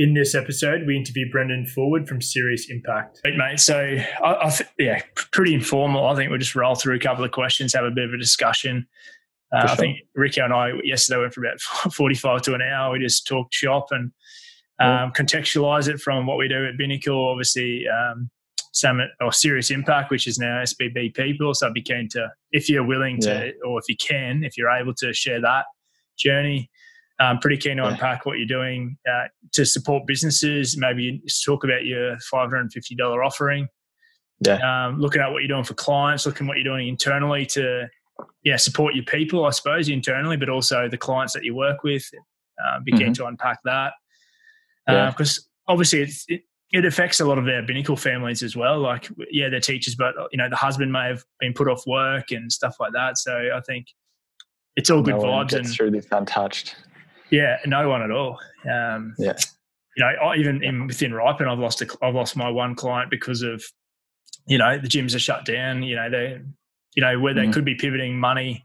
In this episode, we interview Brendan Forward from Serious Impact. Right, mate. So, I, I th- yeah, pretty informal. I think we'll just roll through a couple of questions, have a bit of a discussion. Uh, sure. I think Ricky and I yesterday went for about 45 to an hour. We just talked shop and um, contextualize it from what we do at Binnacle, obviously, um, Summit or Serious Impact, which is now SBB People. So I'd be keen to, if you're willing to, yeah. or if you can, if you're able to share that journey. I'm pretty keen to yeah. unpack what you're doing uh, to support businesses. Maybe talk about your $550 offering. Yeah. Um, looking at what you're doing for clients, looking at what you're doing internally to yeah support your people, I suppose internally, but also the clients that you work with. Uh, be keen mm-hmm. to unpack that because uh, obviously it, it affects a lot of their Binnacle families as well. Like yeah, they're teachers, but you know the husband may have been put off work and stuff like that. So I think it's all good no vibes and through this untouched. Yeah, no one at all. Um, yeah. You know, even in, within Ripen, I've lost a, I've lost my one client because of, you know, the gyms are shut down. You know, they, you know, where they mm. could be pivoting money,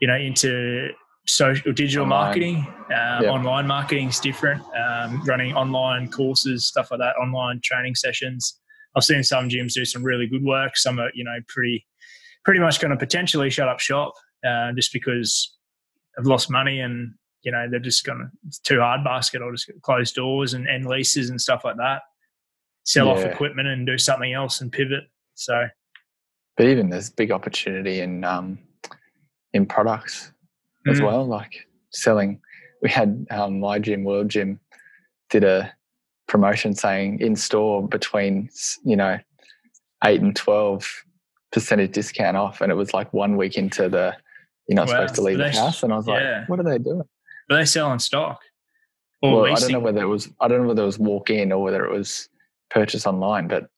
you know, into social digital online. marketing. Um, yeah. Online marketing is different. Um, running online courses, stuff like that, online training sessions. I've seen some gyms do some really good work. Some are, you know, pretty, pretty much going to potentially shut up shop uh, just because have lost money and you know they're just gonna it's too hard basket or just close doors and end leases and stuff like that sell yeah. off equipment and do something else and pivot so but even there's big opportunity in um in products mm. as well like selling we had um, my gym world gym did a promotion saying in store between you know 8 and 12 percentage discount off and it was like one week into the you're not supposed to leave the house and i was yeah. like what are they doing but they sell in stock. well, leasing. I don't know whether it was I don't know whether it was walk in or whether it was purchase online. But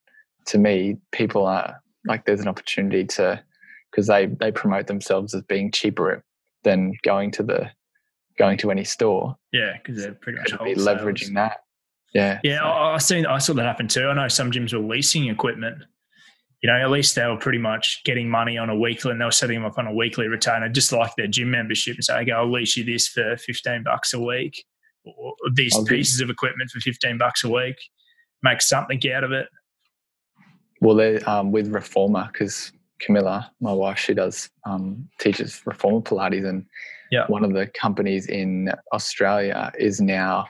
to me, people are like there's an opportunity to because they they promote themselves as being cheaper than going to the going to any store. Yeah, because they're pretty much leveraging that. Yeah, yeah. So. I, I seen I saw that happen too. I know some gyms were leasing equipment you know, at least they were pretty much getting money on a weekly and they were setting them up on a weekly retainer, just like their gym membership and say, okay, I'll lease you this for 15 bucks a week or these I'll pieces of equipment for 15 bucks a week, make something out of it. Well, they um, with Reformer, because Camilla, my wife, she does um, teaches Reformer Pilates, and yeah. one of the companies in Australia is now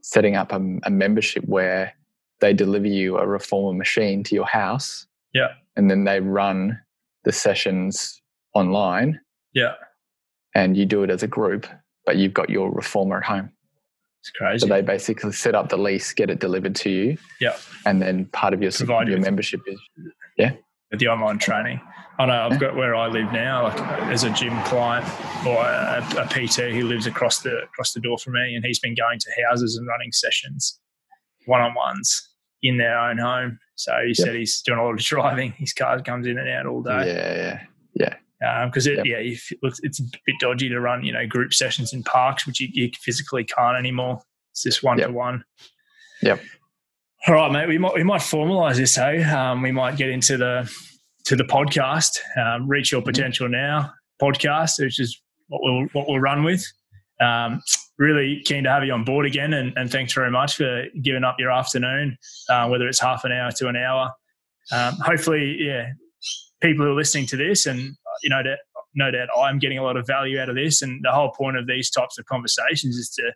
setting up a, a membership where they deliver you a reformer machine to your house yeah. And then they run the sessions online. Yeah. And you do it as a group, but you've got your reformer at home. It's crazy. So they basically set up the lease, get it delivered to you. Yeah. And then part of your, Provide your membership is, yeah. The online training. I know I've got where I live now, like as a gym client or a, a, PT who lives across the across the door from me, and he's been going to houses and running sessions, one on ones in their own home. So he yep. said he's doing a lot of driving. His car comes in and out all day. Yeah, yeah, yeah. Because um, it, yep. yeah, looks, it's a bit dodgy to run, you know, group sessions in parks, which you, you physically can't anymore. It's just one to one. Yep. All right, mate. We might we might formalize this. Hey, um, we might get into the to the podcast. Um, Reach your potential now podcast, which is what we'll what we'll run with. Um, really keen to have you on board again, and, and thanks very much for giving up your afternoon, uh, whether it's half an hour to an hour. Um, hopefully, yeah, people who are listening to this, and you know, no doubt I'm getting a lot of value out of this. And the whole point of these types of conversations is to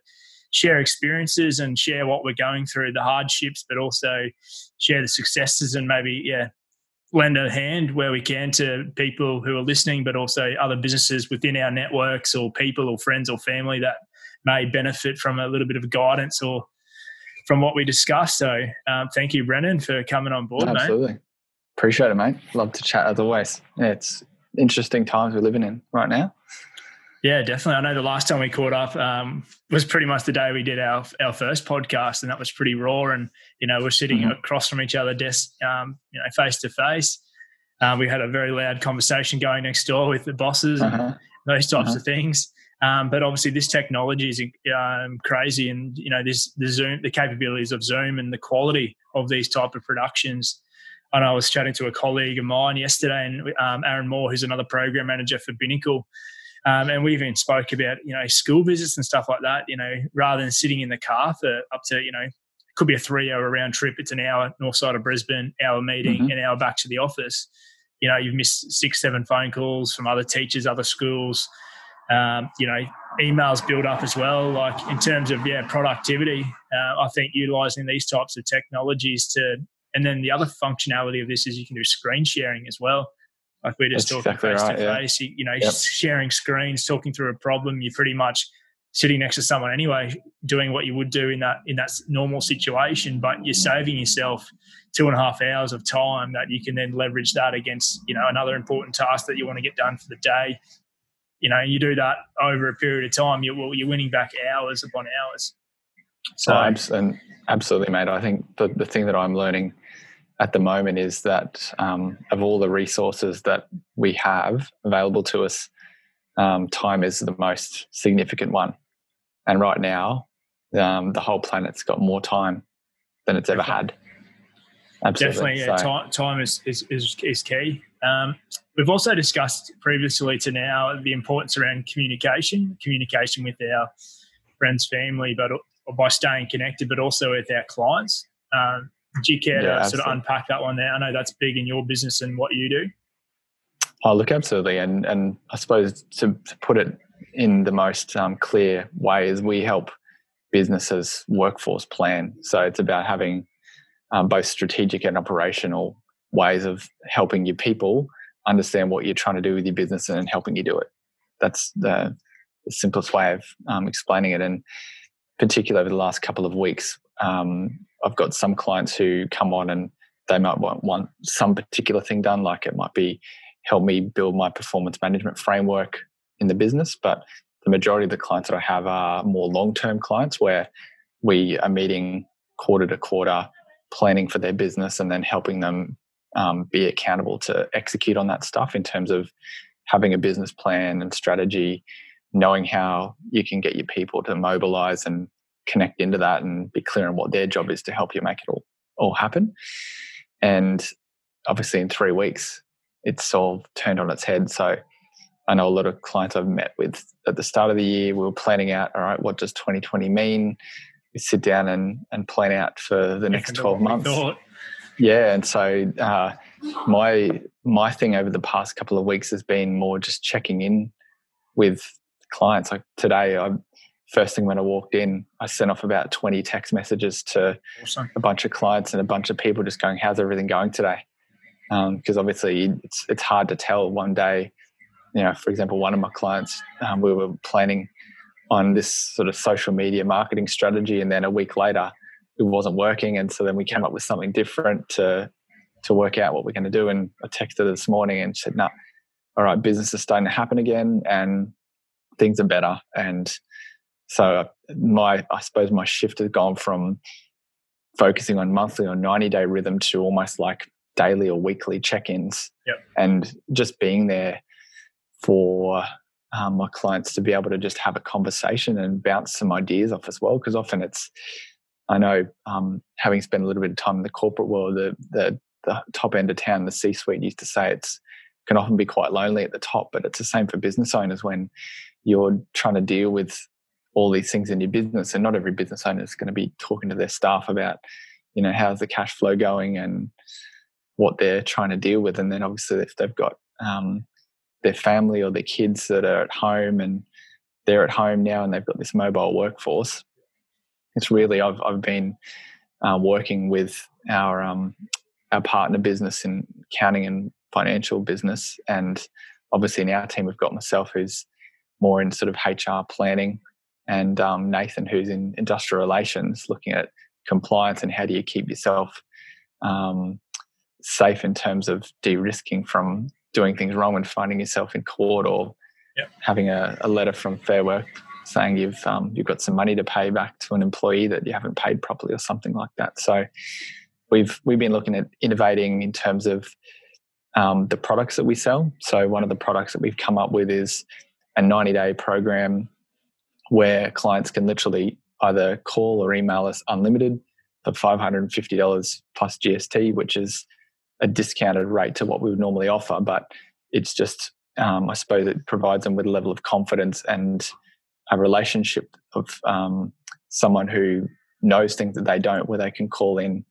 share experiences and share what we're going through, the hardships, but also share the successes and maybe, yeah, lend a hand where we can to people who are listening, but also other businesses within our networks or people or friends or family that may benefit from a little bit of guidance or from what we discussed. So um, thank you, Brennan, for coming on board, Absolutely. Mate. Appreciate it, mate. Love to chat as always. Yeah, it's interesting times we're living in right now. Yeah, definitely. I know the last time we caught up um, was pretty much the day we did our our first podcast, and that was pretty raw. And you know, we're sitting mm-hmm. across from each other, desk, um, you know, face to face. Um, we had a very loud conversation going next door with the bosses uh-huh. and those types uh-huh. of things. Um, but obviously, this technology is um, crazy, and you know, this the Zoom, the capabilities of Zoom, and the quality of these type of productions I know I was chatting to a colleague of mine yesterday, and um, Aaron Moore, who's another program manager for Binnacle, um, and we even spoke about you know school visits and stuff like that. You know, rather than sitting in the car for up to you know could be a three-hour round trip. It's an hour north side of Brisbane, hour meeting, mm-hmm. an hour back to the office. You know, you've missed six, seven phone calls from other teachers, other schools. Um, you know, emails build up as well. Like in terms of yeah, productivity, uh, I think utilizing these types of technologies to, and then the other functionality of this is you can do screen sharing as well. Like we're just That's talking face to face. You know, yep. sharing screens, talking through a problem. You're pretty much sitting next to someone anyway, doing what you would do in that in that normal situation, but you're saving yourself two and a half hours of time that you can then leverage that against you know another important task that you want to get done for the day. You know, you do that over a period of time, you're you're winning back hours upon hours. So, oh, and absolutely, mate. I think the the thing that I'm learning at the moment is that um, of all the resources that we have available to us, um, time is the most significant one. And right now, um, the whole planet's got more time than it's ever had. Absolutely. Definitely, yeah. So, time, time is, is, is, is key. Um, we've also discussed previously to now the importance around communication, communication with our friends, family, but by staying connected, but also with our clients. Um, do you care yeah, to sort of unpack that one there? I know that's big in your business and what you do. Oh, look, absolutely, and and I suppose to, to put it in the most um, clear way is we help businesses workforce plan. So it's about having um, both strategic and operational ways of helping your people understand what you're trying to do with your business and helping you do it. That's the, the simplest way of um, explaining it. And particularly over the last couple of weeks, um, I've got some clients who come on and they might want, want some particular thing done, like it might be help me build my performance management framework in the business. But the majority of the clients that I have are more long term clients where we are meeting quarter to quarter, planning for their business, and then helping them um, be accountable to execute on that stuff in terms of having a business plan and strategy, knowing how you can get your people to mobilize and connect into that and be clear on what their job is to help you make it all, all happen. And obviously, in three weeks, it's all turned on its head. So I know a lot of clients I've met with at the start of the year, we were planning out, all right, what does 2020 mean? We sit down and, and plan out for the next 12 months. Yeah. And so uh, my, my thing over the past couple of weeks has been more just checking in with clients. Like today, I first thing when I walked in, I sent off about 20 text messages to awesome. a bunch of clients and a bunch of people just going, how's everything going today? because um, obviously it's it's hard to tell one day. You know, for example, one of my clients, um, we were planning on this sort of social media marketing strategy, and then a week later, it wasn't working, and so then we came up with something different to to work out what we're going to do. And I texted her this morning and said, "No, nah, all right, business is starting to happen again, and things are better." And so my, I suppose, my shift has gone from focusing on monthly or 90 day rhythm to almost like daily or weekly check-ins yep. and just being there for um, my clients to be able to just have a conversation and bounce some ideas off as well because often it's i know um, having spent a little bit of time in the corporate world the, the, the top end of town the c suite used to say it's can often be quite lonely at the top but it's the same for business owners when you're trying to deal with all these things in your business and not every business owner is going to be talking to their staff about you know how's the cash flow going and what they're trying to deal with. And then obviously, if they've got um, their family or their kids that are at home and they're at home now and they've got this mobile workforce, it's really, I've, I've been uh, working with our, um, our partner business in accounting and financial business. And obviously, in our team, we've got myself who's more in sort of HR planning and um, Nathan, who's in industrial relations, looking at compliance and how do you keep yourself um, safe in terms of de-risking from doing things wrong and finding yourself in court or yep. having a, a, letter from Fair Work saying you've um, you've got some money to pay back to an employee that you haven't paid properly or something like that. So we've we've been looking at innovating in terms of um, the products that we sell. So one of the products that we've come up with is a 90 day program where clients can literally either call or email us unlimited for $550 plus GST, which is a discounted rate to what we would normally offer, but it's just um, I suppose it provides them with a level of confidence and a relationship of um, someone who knows things that they don't, where they can call in.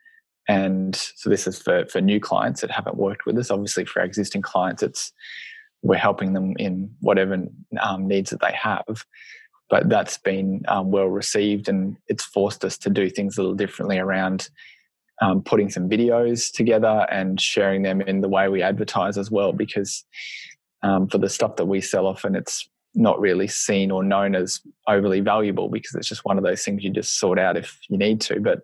And so this is for for new clients that haven't worked with us. Obviously, for existing clients, it's we're helping them in whatever um, needs that they have. But that's been um, well received, and it's forced us to do things a little differently around um, putting some videos together and sharing them in the way we advertise as well. Because um, for the stuff that we sell, often it's not really seen or known as overly valuable because it's just one of those things you just sort out if you need to. But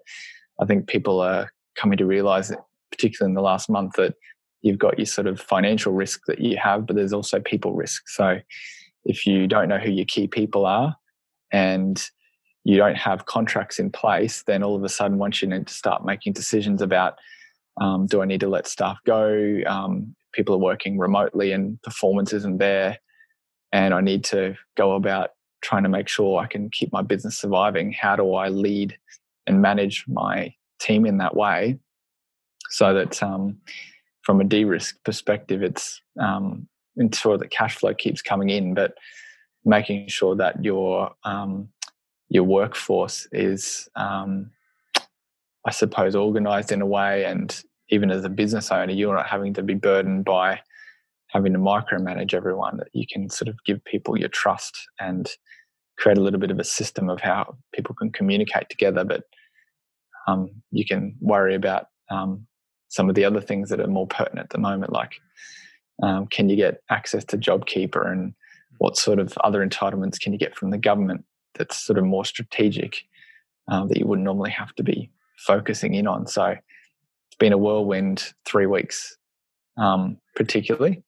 I think people are coming to realize, particularly in the last month, that you've got your sort of financial risk that you have, but there's also people risk. So if you don't know who your key people are and you don't have contracts in place, then all of a sudden, once you need to start making decisions about um, do I need to let staff go? Um, people are working remotely and performance isn't there. And I need to go about trying to make sure I can keep my business surviving. How do I lead and manage my team in that way so that um, from a de-risk perspective, it's um, ensure that cash flow keeps coming in, but making sure that your um, your workforce is, um, I suppose, organized in a way, and even as a business owner, you're not having to be burdened by having to micromanage everyone. That you can sort of give people your trust and create a little bit of a system of how people can communicate together, but um, you can worry about um, some of the other things that are more pertinent at the moment, like um, can you get access to JobKeeper and what sort of other entitlements can you get from the government that's sort of more strategic um, that you wouldn't normally have to be focusing in on. So it's been a whirlwind three weeks, um, particularly.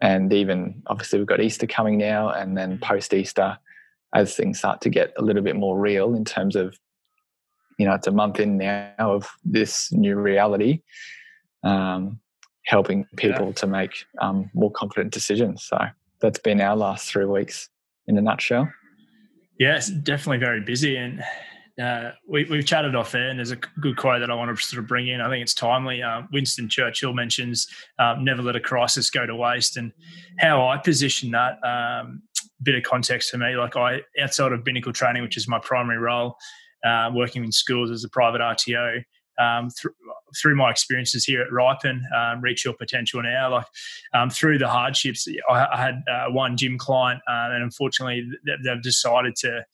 And even obviously, we've got Easter coming now, and then post Easter, as things start to get a little bit more real in terms of, you know, it's a month in now of this new reality um, helping people yeah. to make um, more confident decisions. So that's been our last three weeks in a nutshell. Yeah, definitely very busy. And uh, we, we've chatted off there, and there's a good quote that I want to sort of bring in. I think it's timely. Uh, Winston Churchill mentions um, never let a crisis go to waste. And how I position that, um, bit of context for me, like I, outside of Binnacle training, which is my primary role, uh, working in schools as a private RTO, um, th- through my experiences here at Ripen, um, Reach Your Potential Now, like um, through the hardships, I, I had uh, one gym client, uh, and unfortunately, they've decided to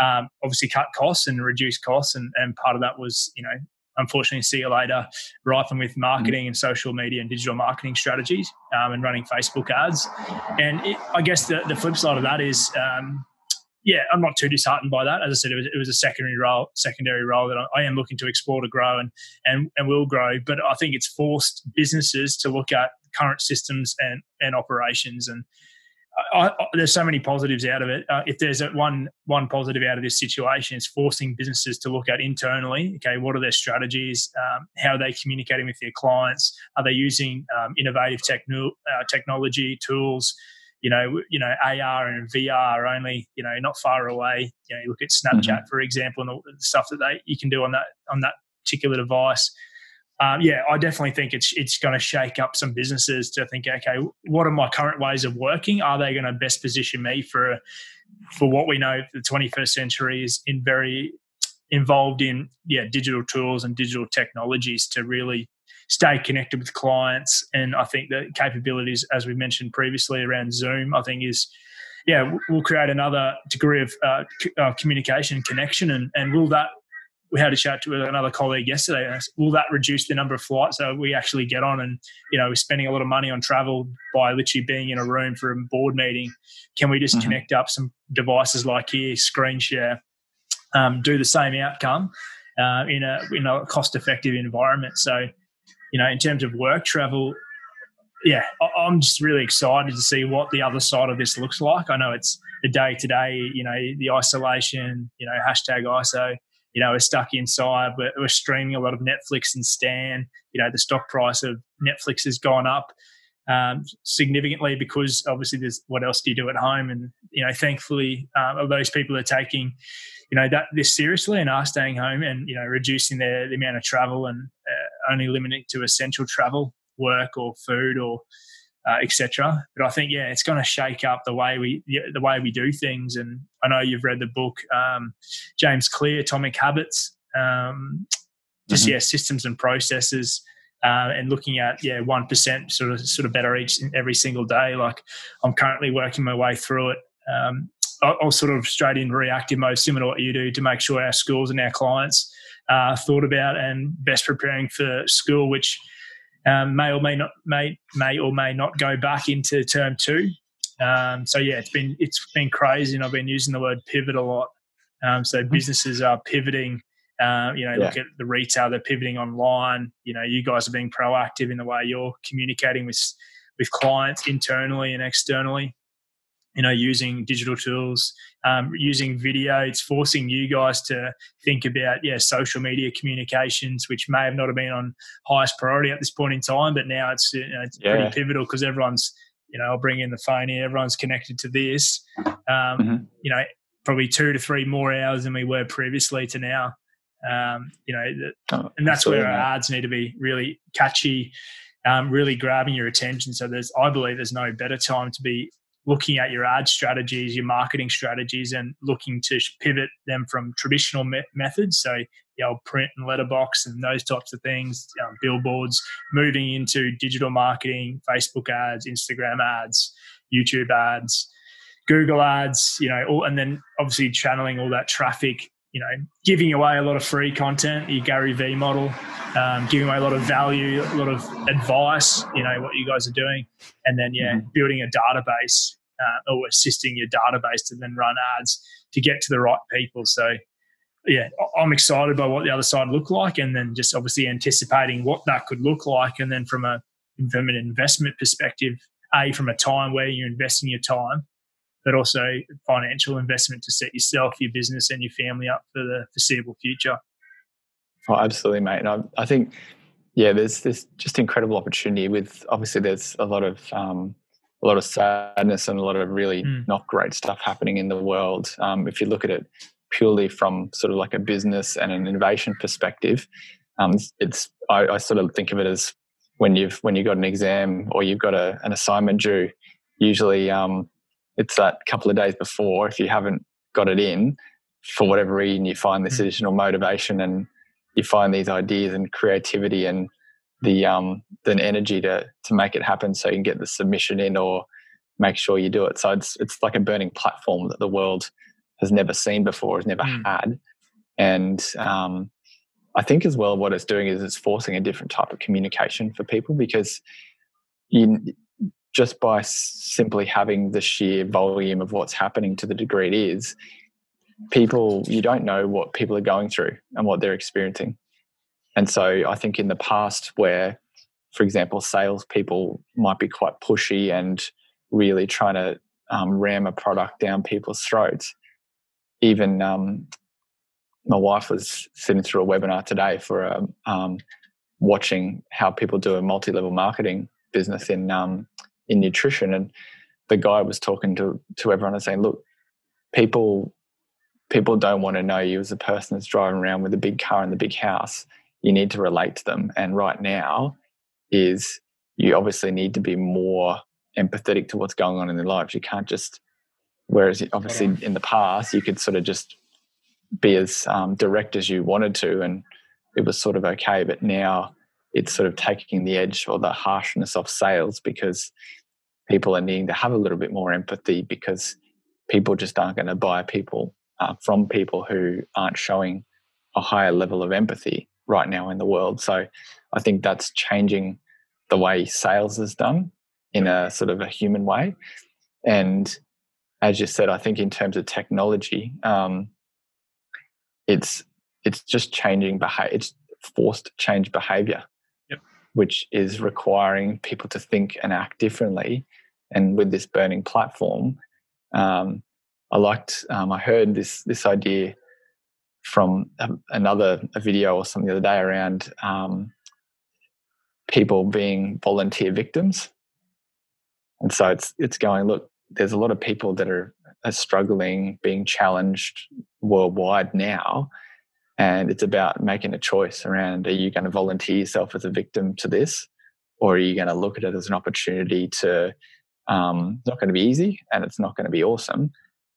um, obviously cut costs and reduce costs, and, and part of that was, you know, unfortunately, see you later, Ripen with marketing and social media and digital marketing strategies um, and running Facebook ads. And it, I guess the, the flip side of that is um, yeah, I'm not too disheartened by that. As I said, it was, it was a secondary role, secondary role that I, am looking to explore to grow and, and and will grow. But I think it's forced businesses to look at current systems and and operations. And I, I, there's so many positives out of it. Uh, if there's one one positive out of this situation, it's forcing businesses to look at internally. Okay, what are their strategies? Um, how are they communicating with their clients? Are they using um, innovative techno, uh, technology tools? You know, you know, AR and VR are only, you know, not far away. You know, you look at Snapchat, mm-hmm. for example, and all the stuff that they you can do on that on that particular device. Um, yeah, I definitely think it's it's going to shake up some businesses to think, okay, what are my current ways of working? Are they going to best position me for for what we know the 21st century is in very involved in yeah digital tools and digital technologies to really stay connected with clients. And I think the capabilities, as we mentioned previously around Zoom, I think is, yeah, we'll create another degree of uh, uh, communication and connection. And, and will that, we had a chat to another colleague yesterday. Will that reduce the number of flights that we actually get on? And you know, we're spending a lot of money on travel by literally being in a room for a board meeting. Can we just mm-hmm. connect up some devices like here, screen share, um, do the same outcome uh, in a in a cost effective environment? So you know, in terms of work travel, yeah, I'm just really excited to see what the other side of this looks like. I know it's the day to day, you know, the isolation, you know, hashtag ISO, you know, we're stuck inside, we're, we're streaming a lot of Netflix and Stan, you know, the stock price of Netflix has gone up um, significantly because obviously there's what else do you do at home? And, you know, thankfully, um, those people are taking, you know, that this seriously and are staying home and, you know, reducing their, the amount of travel and uh, only limiting to essential travel work or food or uh, etc. But I think yeah, it's going to shake up the way we the way we do things. And I know you've read the book um, James Clear, Atomic Habits. Um, just mm-hmm. yeah, systems and processes. Uh, and looking at yeah one percent sort of sort of better each every single day. Like I'm currently working my way through it. Um, I'll sort of straight in reactive mode, similar to what you do, to make sure our schools and our clients uh, thought about and best preparing for school, which um, may or may not may may or may not go back into term two. Um, so yeah, it's been it's been crazy, and I've been using the word pivot a lot. Um, so mm-hmm. businesses are pivoting. Uh, you know, yeah. look at the retail; they're pivoting online. You know, you guys are being proactive in the way you're communicating with with clients internally and externally you know, using digital tools, um, using video. It's forcing you guys to think about, yeah, social media communications, which may have not have been on highest priority at this point in time, but now it's, you know, it's yeah. pretty pivotal because everyone's, you know, I'll bring in the phone here, everyone's connected to this. Um, mm-hmm. You know, probably two to three more hours than we were previously to now. Um, you know, oh, and that's where our ads need to be really catchy, um, really grabbing your attention. So there's, I believe, there's no better time to be looking at your ad strategies, your marketing strategies, and looking to pivot them from traditional me- methods. So, you know, print and letterbox and those types of things, um, billboards, moving into digital marketing, Facebook ads, Instagram ads, YouTube ads, Google ads, you know, all, and then obviously channeling all that traffic you know, giving away a lot of free content, your Gary V model, um, giving away a lot of value, a lot of advice, you know, what you guys are doing. And then, yeah, mm-hmm. building a database uh, or assisting your database to then run ads to get to the right people. So, yeah, I'm excited by what the other side look like and then just obviously anticipating what that could look like. And then from a, from an investment perspective, A, from a time where you're investing your time, but also financial investment to set yourself, your business, and your family up for the foreseeable future. Oh, absolutely, mate. And I, I think, yeah, there's this just incredible opportunity with obviously there's a lot of um, a lot of sadness and a lot of really mm. not great stuff happening in the world. Um, if you look at it purely from sort of like a business and an innovation perspective, um, it's I, I, sort of think of it as when you've when you've got an exam or you've got a, an assignment due. Usually, um, it's that couple of days before if you haven't got it in for whatever reason you find this mm. additional motivation and you find these ideas and creativity and the um the energy to to make it happen so you can get the submission in or make sure you do it so it's it's like a burning platform that the world has never seen before has never mm. had and um I think as well what it's doing is it's forcing a different type of communication for people because you just by simply having the sheer volume of what's happening to the degree it is, people, you don't know what people are going through and what they're experiencing. And so I think in the past, where, for example, salespeople might be quite pushy and really trying to um, ram a product down people's throats, even um, my wife was sitting through a webinar today for um, um, watching how people do a multi-level marketing business in um, in nutrition. And the guy was talking to to everyone and saying, "Look, people people don't want to know you as a person that's driving around with a big car and the big house. You need to relate to them. And right now is you obviously need to be more empathetic to what's going on in their lives. You can't just whereas obviously in the past you could sort of just be as um, direct as you wanted to and it was sort of okay but now it's sort of taking the edge or the harshness off sales because people are needing to have a little bit more empathy because people just aren't going to buy people uh, from people who aren't showing a higher level of empathy right now in the world. So I think that's changing the way sales is done in a sort of a human way. And as you said, I think in terms of technology, um, it's it's just changing behavior. It's forced change behavior which is requiring people to think and act differently. And with this burning platform, um, I liked, um, I heard this this idea from a, another a video or something the other day around um, people being volunteer victims. And so it's it's going. Look, there's a lot of people that are, are struggling, being challenged worldwide now, and it's about making a choice around are you going to volunteer yourself as a victim to this or are you going to look at it as an opportunity to um, it's not going to be easy and it's not going to be awesome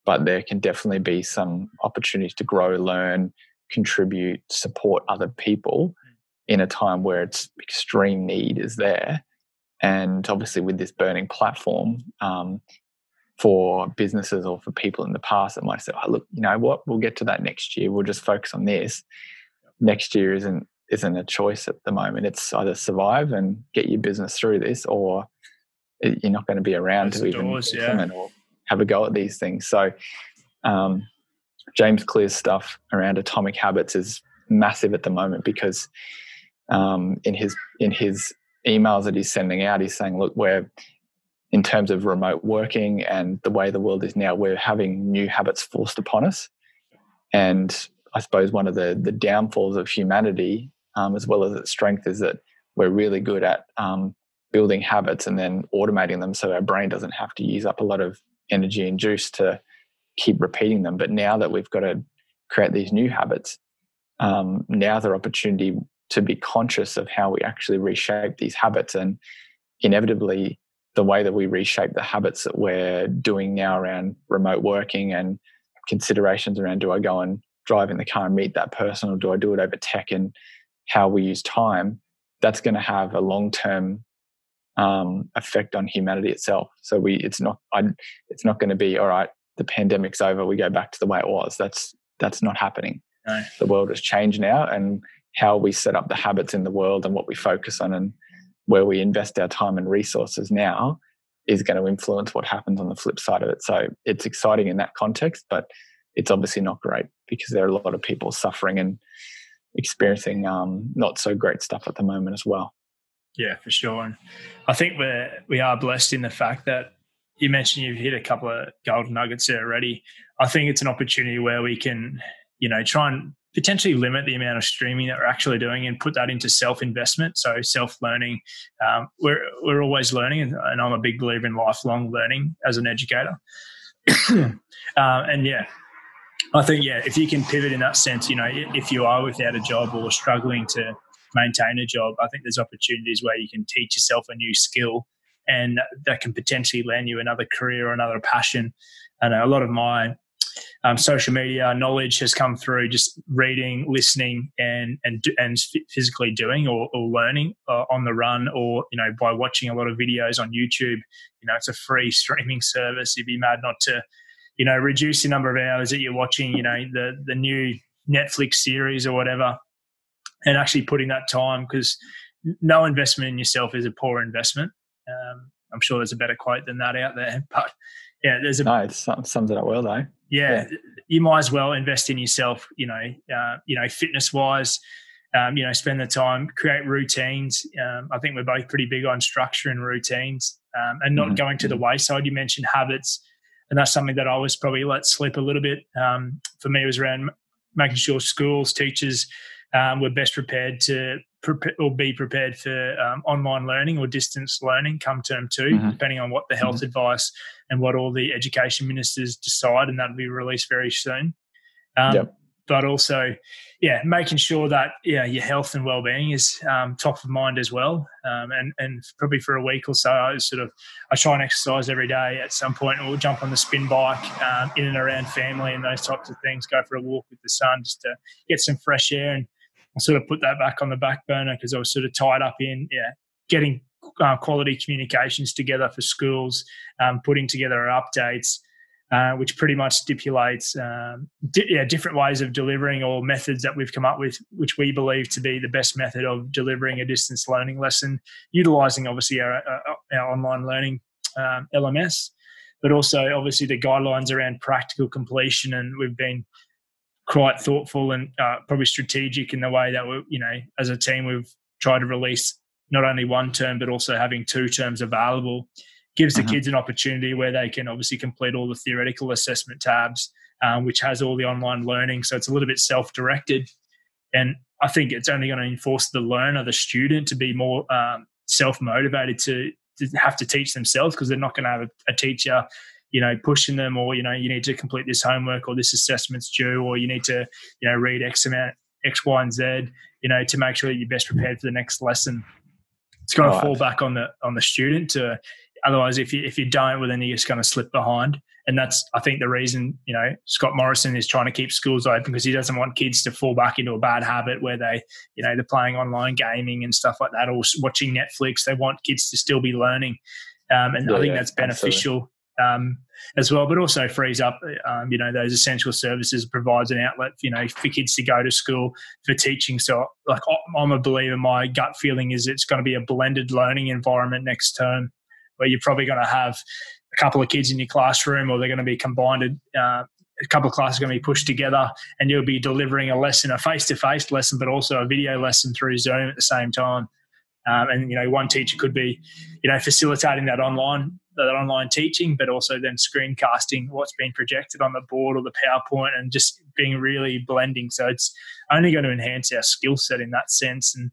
but there can definitely be some opportunities to grow learn contribute support other people in a time where it's extreme need is there. And obviously with this burning platform um, for businesses or for people in the past that might say oh, look you know what? We'll get to that next year. We'll just focus on this. Next year isn't isn't a choice at the moment. It's either survive and get your business through this, or you're not going to be around Those to even doors, yeah. or have a go at these things. So, um, James Clear's stuff around atomic habits is massive at the moment because um, in his in his emails that he's sending out, he's saying, "Look, we're in terms of remote working and the way the world is now, we're having new habits forced upon us, and I suppose one of the the downfalls of humanity um, as well as its strength is that we're really good at um, building habits and then automating them so our brain doesn't have to use up a lot of energy and juice to keep repeating them. But now that we've got to create these new habits, um, now's our opportunity to be conscious of how we actually reshape these habits. And inevitably, the way that we reshape the habits that we're doing now around remote working and considerations around do I go and drive in the car and meet that person or do I do it over tech and how we use time, that's going to have a long term um, effect on humanity itself. So we, it's not, I, it's not going to be all right. The pandemic's over. We go back to the way it was. That's that's not happening. No. The world has changed now, and how we set up the habits in the world and what we focus on and where we invest our time and resources now is going to influence what happens on the flip side of it. So it's exciting in that context, but it's obviously not great because there are a lot of people suffering and experiencing um, not so great stuff at the moment as well. Yeah, for sure. And I think we're we are blessed in the fact that you mentioned you've hit a couple of golden nuggets there already. I think it's an opportunity where we can, you know, try and potentially limit the amount of streaming that we're actually doing and put that into self investment. So self learning. Um, we're we're always learning, and, and, I'm a big believer in lifelong learning as an educator. uh, and yeah, I think, yeah, if you can pivot in that sense, you know, if you are without a job or struggling to maintain a job, I think there's opportunities where you can teach yourself a new skill and that can potentially land you another career or another passion. And a lot of my um, social media knowledge has come through just reading, listening, and and and physically doing or, or learning uh, on the run, or you know by watching a lot of videos on YouTube. You know, it's a free streaming service. You'd be mad not to you know, reduce the number of hours that you're watching, you know, the the new Netflix series or whatever, and actually putting that time because no investment in yourself is a poor investment. Um, I'm sure there's a better quote than that out there, but yeah, there's a no, it sums it up well though. Yeah, yeah, you might as well invest in yourself. You know, uh, you know, fitness wise. Um, you know, spend the time, create routines. Um, I think we're both pretty big on structure and routines, um, and not mm-hmm. going to the mm-hmm. wayside. You mentioned habits and that's something that I was probably let slip a little bit. Um, for me, it was around making sure schools, teachers um, were best prepared to or be prepared for um, online learning or distance learning come term 2 mm-hmm. depending on what the health mm-hmm. advice and what all the education ministers decide, and that'll be released very soon. Um, yep but also, yeah, making sure that yeah your health and well-being is um, top of mind as well. Um, and and probably for a week or so, I sort of I try and exercise every day at some point, or jump on the spin bike um, in and around family and those types of things. Go for a walk with the sun just to get some fresh air, and I sort of put that back on the back burner because I was sort of tied up in yeah getting uh, quality communications together for schools, um, putting together updates. Uh, which pretty much stipulates um, di- yeah, different ways of delivering or methods that we've come up with, which we believe to be the best method of delivering a distance learning lesson, utilizing obviously our, our, uh, our online learning um, LMS, but also obviously the guidelines around practical completion. And we've been quite thoughtful and uh, probably strategic in the way that we, you know, as a team, we've tried to release not only one term but also having two terms available gives the uh-huh. kids an opportunity where they can obviously complete all the theoretical assessment tabs, um, which has all the online learning. So it's a little bit self directed. And I think it's only going to enforce the learner, the student, to be more um, self motivated to, to, have to teach themselves because they're not going to have a, a teacher you know, pushing them or, you know, you need to complete this homework or this assessment's due or you need to, you know, read X amount, X, Y, and Z, you know, to make sure that you're best prepared for the next lesson. It's going right. to fall back on the on the student to otherwise if you if you don't well then you're just going to slip behind and that's I think the reason you know Scott Morrison is trying to keep schools open because he doesn't want kids to fall back into a bad habit where they you know they're playing online gaming and stuff like that or watching Netflix. They want kids to still be learning, um, and yeah, I think that's beneficial um, as well. But also frees up um, you know those essential services, provides an outlet you know for kids to go to school for teaching. So like I'm a believer. My gut feeling is it's going to be a blended learning environment next term where you're probably going to have a couple of kids in your classroom or they're going to be combined. Uh, a couple of classes are going to be pushed together and you'll be delivering a lesson, a face-to-face lesson, but also a video lesson through Zoom at the same time. Um, and you know, one teacher could be, you know, facilitating that online that online teaching, but also then screencasting what's being projected on the board or the PowerPoint, and just being really blending. So it's only going to enhance our skill set in that sense. And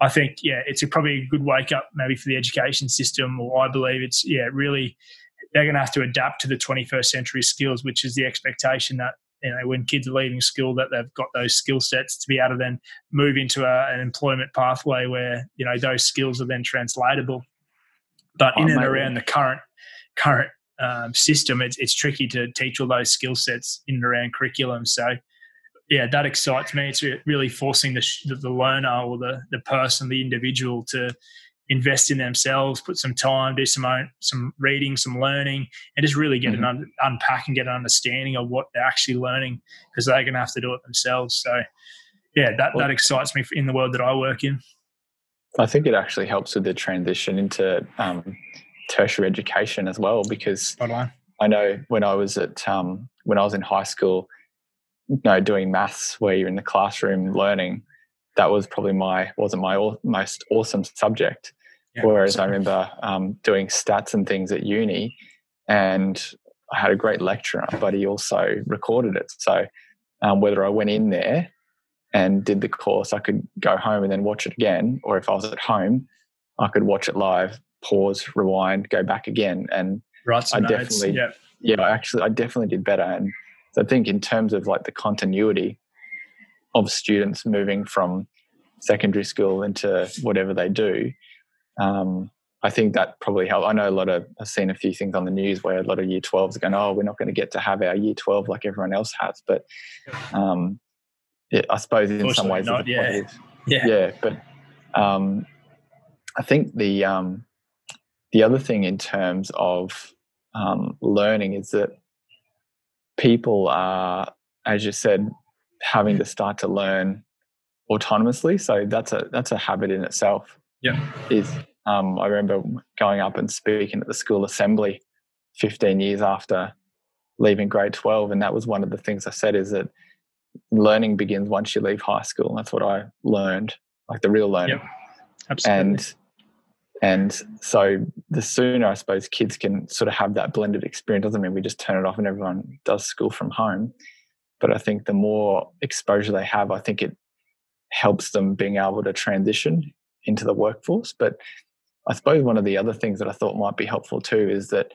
I think, yeah, it's a, probably a good wake up maybe for the education system, or I believe it's yeah really they're going to have to adapt to the 21st century skills, which is the expectation that you know when kids are leaving school that they've got those skill sets to be able to then move into a, an employment pathway where you know those skills are then translatable. But in oh, and around the current current um, system, it's, it's tricky to teach all those skill sets in and around curriculum. So yeah, that excites me. It's really forcing the, the learner or the, the person, the individual to invest in themselves, put some time, do some own, some reading, some learning, and just really get mm-hmm. an un, unpack and get an understanding of what they're actually learning because they're going to have to do it themselves. So, yeah, that well, that excites me in the world that I work in. I think it actually helps with the transition into um, tertiary education as well because I know when I was at um, when I was in high school, you know, doing maths where you're in the classroom learning that was probably my wasn't my most awesome subject. Yeah, Whereas I remember um, doing stats and things at uni, and I had a great lecturer, but he also recorded it. So um, whether I went in there and did the course, I could go home and then watch it again, or if I was at home, I could watch it live, pause, rewind, go back again, and right, I definitely, yeah, yeah, actually, I definitely did better. And so I think in terms of like the continuity, of students moving from secondary school into whatever they do. Um, I think that probably helped. I know a lot of, I've seen a few things on the news where a lot of year 12s are going, oh, we're not going to get to have our year 12 like everyone else has. But um, yeah, I suppose in some ways, not, yeah. yeah. Yeah. But um, I think the, um, the other thing in terms of um, learning is that people are, as you said, having to start to learn autonomously. So that's a that's a habit in itself. Yeah. Is um, I remember going up and speaking at the school assembly 15 years after leaving grade 12, and that was one of the things I said is that learning begins once you leave high school. That's what I learned, like the real learning. Yep. Absolutely. And and so the sooner I suppose kids can sort of have that blended experience doesn't mean we just turn it off and everyone does school from home. But I think the more exposure they have, I think it helps them being able to transition into the workforce. But I suppose one of the other things that I thought might be helpful too is that,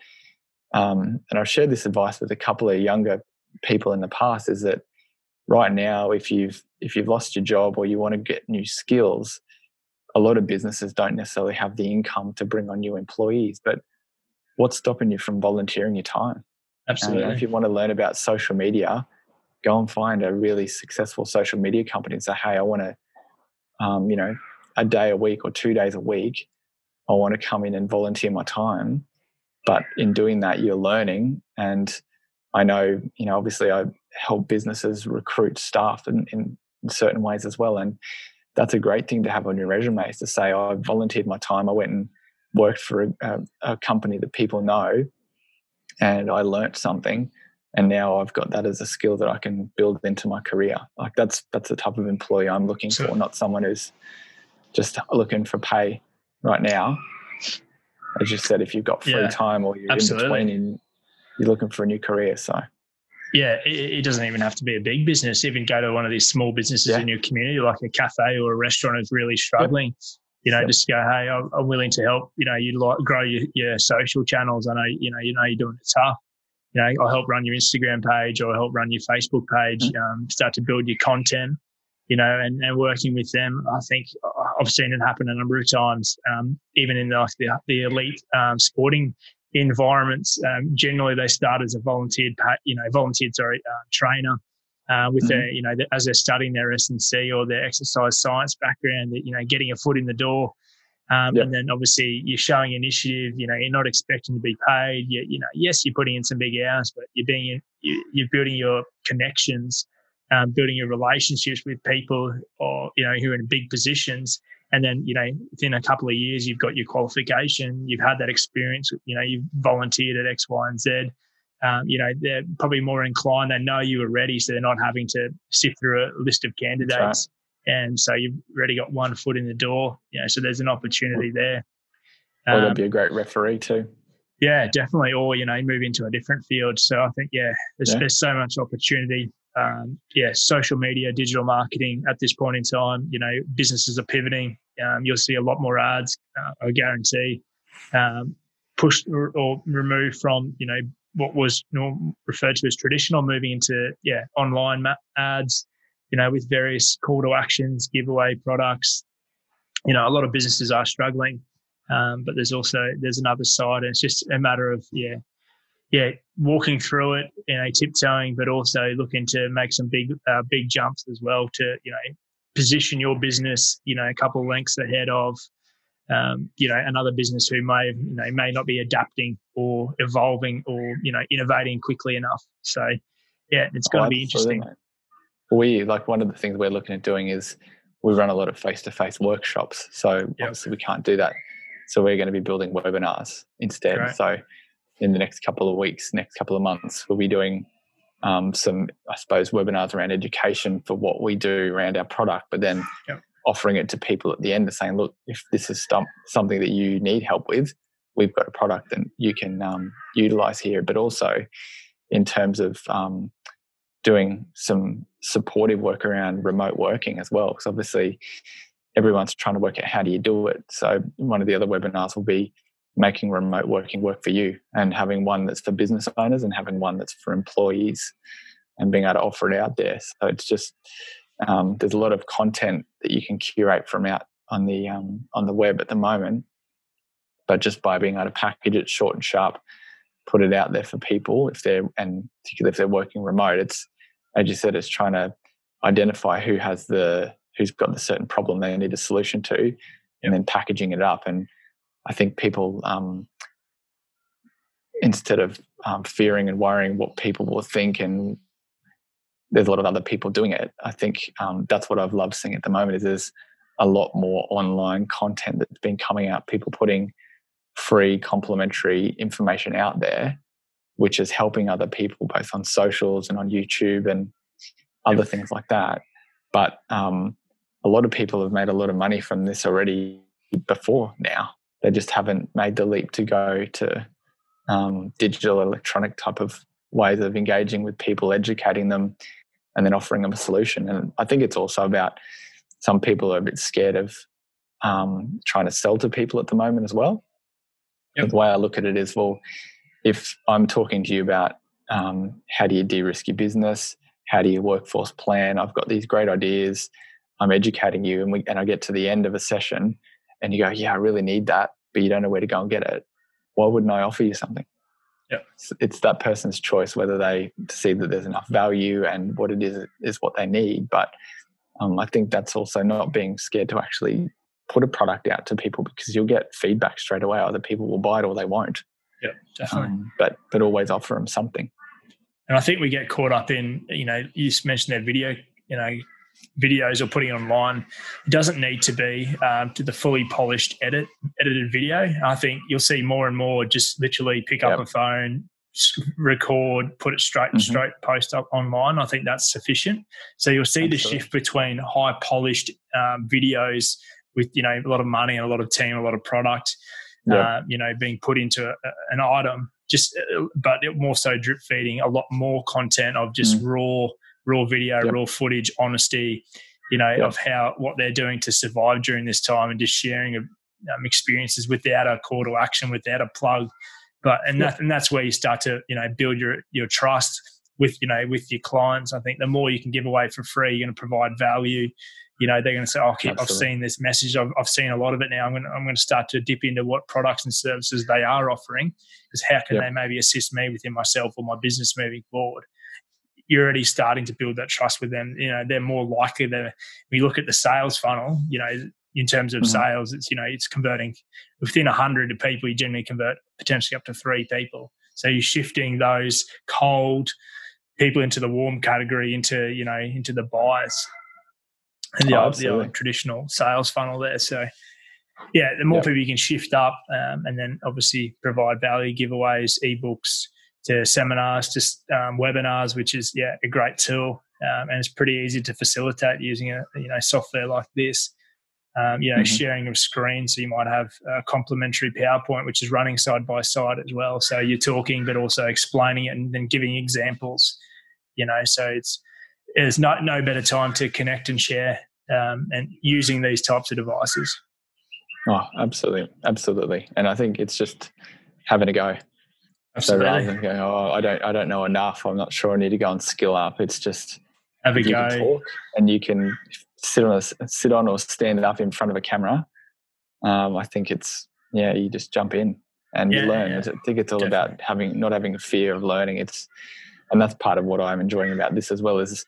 um, and I've shared this advice with a couple of younger people in the past, is that right now, if you've if you've lost your job or you want to get new skills, a lot of businesses don't necessarily have the income to bring on new employees. But what's stopping you from volunteering your time? Absolutely. And if you want to learn about social media, go and find a really successful social media company and say, hey, I want to, um, you know, a day a week or two days a week, I want to come in and volunteer my time. But in doing that, you're learning. And I know, you know, obviously I help businesses recruit staff in, in, in certain ways as well. And that's a great thing to have on your resume is to say, oh, I volunteered my time. I went and worked for a, a, company that people know and I learnt something and now I've got that as a skill that I can build into my career. Like that's that's the type of employee I'm looking so, for, not someone who's just looking for pay right now. As you said, if you've got free yeah, time or you're absolutely. in between, and you're looking for a new career. So, yeah, it, it, doesn't even have to be a big business. Even go to one of these small businesses yeah. in your community, like a cafe or a restaurant, is really struggling. Yep. You know, yep. just go, hey, I'm, I'm willing to help. You know, you like grow your, your social channels. I know, you know, you know, you're doing it tough you know, I'll help run your Instagram page or I'll help run your Facebook page, mm. um, start to build your content, you know, and, and working with them. I think I've seen it happen a number of times, um, even in the, the, the elite um, sporting environments. Um, generally, they start as a volunteered, you know, volunteered sorry uh, trainer. Uh, with mm-hmm. their, you know, as they're studying their S&C or their exercise science background, that you know, getting a foot in the door, um, yep. And then obviously you're showing initiative. You know, you're not expecting to be paid. You, you know, yes, you're putting in some big hours, but you're being you, you're building your connections, um, building your relationships with people, or you know, who are in big positions. And then you know, within a couple of years, you've got your qualification. You've had that experience. You know, you've volunteered at X, Y, and Z. Um, you know, they're probably more inclined. They know you are ready, so they're not having to sift through a list of candidates and so you've already got one foot in the door. You know, so there's an opportunity there. Um, or that'd be a great referee too. Yeah, definitely. Or you know, move into a different field. So I think yeah, there's, yeah. there's so much opportunity. Um, yeah, social media, digital marketing at this point in time. You know, businesses are pivoting. Um, you'll see a lot more ads. Uh, I guarantee. Um, pushed or, or removed from you know what was referred to as traditional, moving into yeah online ads you know, with various call to actions, giveaway products. You know, a lot of businesses are struggling, um, but there's also there's another side, and it's just a matter of yeah, yeah, walking through it, you know, tiptoeing, but also looking to make some big uh, big jumps as well to you know position your business, you know, a couple of lengths ahead of. Um, you know, another business who may, you know, may not be adapting or evolving or, you know, innovating quickly enough. So, yeah, it's going oh, to be interesting we like one of the things we're looking at doing is we run a lot of face-to-face workshops so yep. obviously we can't do that so we're going to be building webinars instead Great. so in the next couple of weeks next couple of months we'll be doing um, some i suppose webinars around education for what we do around our product but then yep. offering it to people at the end and saying look if this is something that you need help with we've got a product that you can um, utilize here but also in terms of um, doing some supportive work around remote working as well. Because obviously, everyone's trying to work out how do you do it. So one of the other webinars will be making remote working work for you, and having one that's for business owners and having one that's for employees, and being able to offer it out there. So it's just um, there's a lot of content that you can curate from out on the um, on the web at the moment, but just by being able to package it short and sharp put it out there for people if they're and particularly if they're working remote it's as you said it's trying to identify who has the who's got the certain problem they need a solution to and then packaging it up and i think people um, instead of um, fearing and worrying what people will think and there's a lot of other people doing it i think um, that's what i've loved seeing at the moment is there's a lot more online content that's been coming out people putting free complimentary information out there, which is helping other people both on socials and on YouTube and other things like that. But um, a lot of people have made a lot of money from this already before now. They just haven't made the leap to go to um, digital electronic type of ways of engaging with people, educating them, and then offering them a solution. And I think it's also about some people are a bit scared of um, trying to sell to people at the moment as well. Yep. The way I look at it is, well, if I'm talking to you about um, how do you de-risk your business, how do you workforce plan, I've got these great ideas, I'm educating you, and we and I get to the end of a session, and you go, yeah, I really need that, but you don't know where to go and get it. Why wouldn't I offer you something? Yeah, it's, it's that person's choice whether they see that there's enough value and what it is is what they need. But um, I think that's also not being scared to actually put a product out to people because you'll get feedback straight away. Either people will buy it or they won't. Yeah, definitely. Um, but but always offer them something. And I think we get caught up in you know you mentioned that video you know videos or putting online. It doesn't need to be um, to the fully polished edit edited video. I think you'll see more and more just literally pick up yep. a phone, record, put it straight and mm-hmm. straight post up online. I think that's sufficient. So you'll see Absolutely. the shift between high polished um, videos with you know a lot of money and a lot of team, a lot of product, uh, you know, being put into a, an item. Just, uh, but more so drip feeding a lot more content of just mm. raw, raw video, yep. raw footage, honesty, you know, yep. of how what they're doing to survive during this time, and just sharing of, um, experiences without a call to action, without a plug. But and that and that's where you start to you know build your your trust with you know with your clients. I think the more you can give away for free, you're going to provide value. You know, they're going to say, "Oh, Absolutely. I've seen this message. I've, I've seen a lot of it now. I'm going to, I'm going to start to dip into what products and services they are offering because how can yep. they maybe assist me within myself or my business moving forward?" You're already starting to build that trust with them. You know, they're more likely. When you look at the sales funnel, you know, in terms of mm-hmm. sales, it's you know, it's converting within a hundred of people. You generally convert potentially up to three people. So you're shifting those cold people into the warm category into you know into the buyers and the, oh, old, the old traditional sales funnel there. So yeah, the more yep. people you can shift up, um, and then obviously provide value giveaways, ebooks, to seminars, to um, webinars, which is yeah a great tool, um, and it's pretty easy to facilitate using a you know software like this um, you know, mm-hmm. sharing of screen. So you might have a complementary PowerPoint, which is running side by side as well. So you're talking, but also explaining it and then giving examples. You know, so it's there's no no better time to connect and share um, and using these types of devices. Oh, absolutely, absolutely. And I think it's just having a go. Absolutely. So rather than going, oh, I don't, I don't know enough. I'm not sure. I need to go and skill up. It's just have a go. Talk and you can sit on a, sit on or stand up in front of a camera, um, I think it's yeah, you just jump in and yeah, you learn. Yeah. I think it's all Definitely. about having not having a fear of learning. It's and that's part of what I'm enjoying about this as well. Is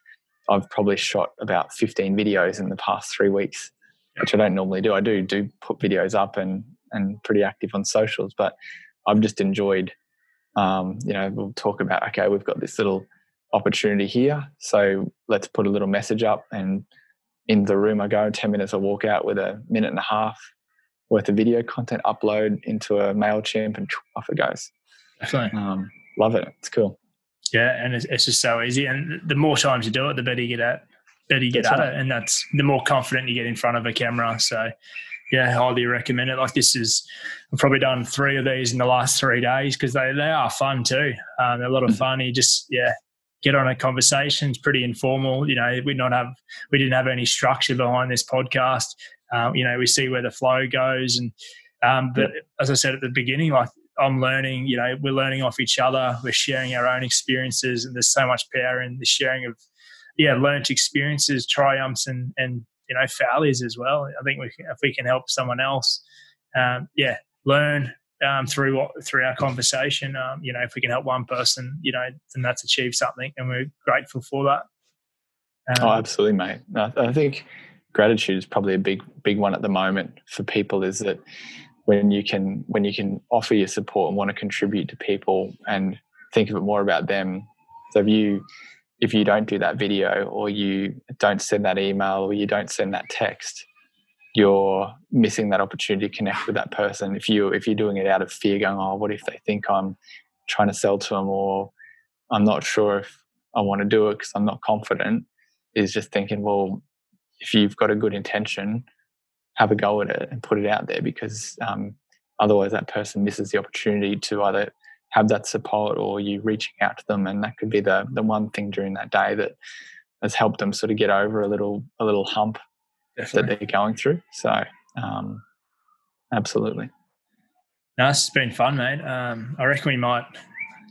I've probably shot about 15 videos in the past three weeks, which I don't normally do. I do do put videos up and and pretty active on socials, but I've just enjoyed. Um, you know, we'll talk about okay, we've got this little opportunity here, so let's put a little message up and in the room I go, 10 minutes I walk out with a minute and a half worth of video content, upload into a MailChimp and off it goes. Um, love it. It's cool. Yeah, and it's, it's, just so easy. And the more times you do it, the better you get at better you get that's at right. it. And that's the more confident you get in front of a camera. So yeah, highly recommend it. Like this is, I've probably done three of these in the last three days because they, they are fun too. Um, they're a lot of mm-hmm. fun. You just, yeah, get on a conversation. It's pretty informal. You know, we not have we didn't have any structure behind this podcast. Um, you know, we see where the flow goes, and um, but as I said at the beginning, like I'm learning. You know, we're learning off each other. We're sharing our own experiences, and there's so much power in the sharing of yeah, learned experiences, triumphs, and and you know failures as well. I think we can, if we can help someone else, um, yeah, learn um, through what through our conversation. Um, you know, if we can help one person, you know, then that's achieved something, and we're grateful for that. Um, oh, absolutely, mate. I think gratitude is probably a big big one at the moment for people. Is that when you can when you can offer your support and want to contribute to people and think of it more about them. So if you if you don't do that video or you don't send that email or you don't send that text, you're missing that opportunity to connect with that person. If you if you're doing it out of fear, going, oh, what if they think I'm trying to sell to them, or I'm not sure if I want to do it because I'm not confident, is just thinking, well, if you've got a good intention, have a go at it and put it out there because um, otherwise that person misses the opportunity to either have that support or you reaching out to them, and that could be the the one thing during that day that has helped them sort of get over a little a little hump Definitely. that they're going through. So, um, absolutely. Nice. It's been fun, mate. Um, I reckon we might.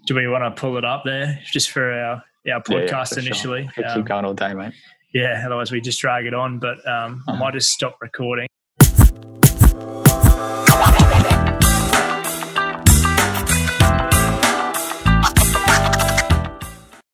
Do we want to pull it up there just for our our podcast yeah, yeah, initially? Sure. Um, keep going all day, mate. Yeah. Otherwise, we just drag it on. But um, uh-huh. I might just stop recording.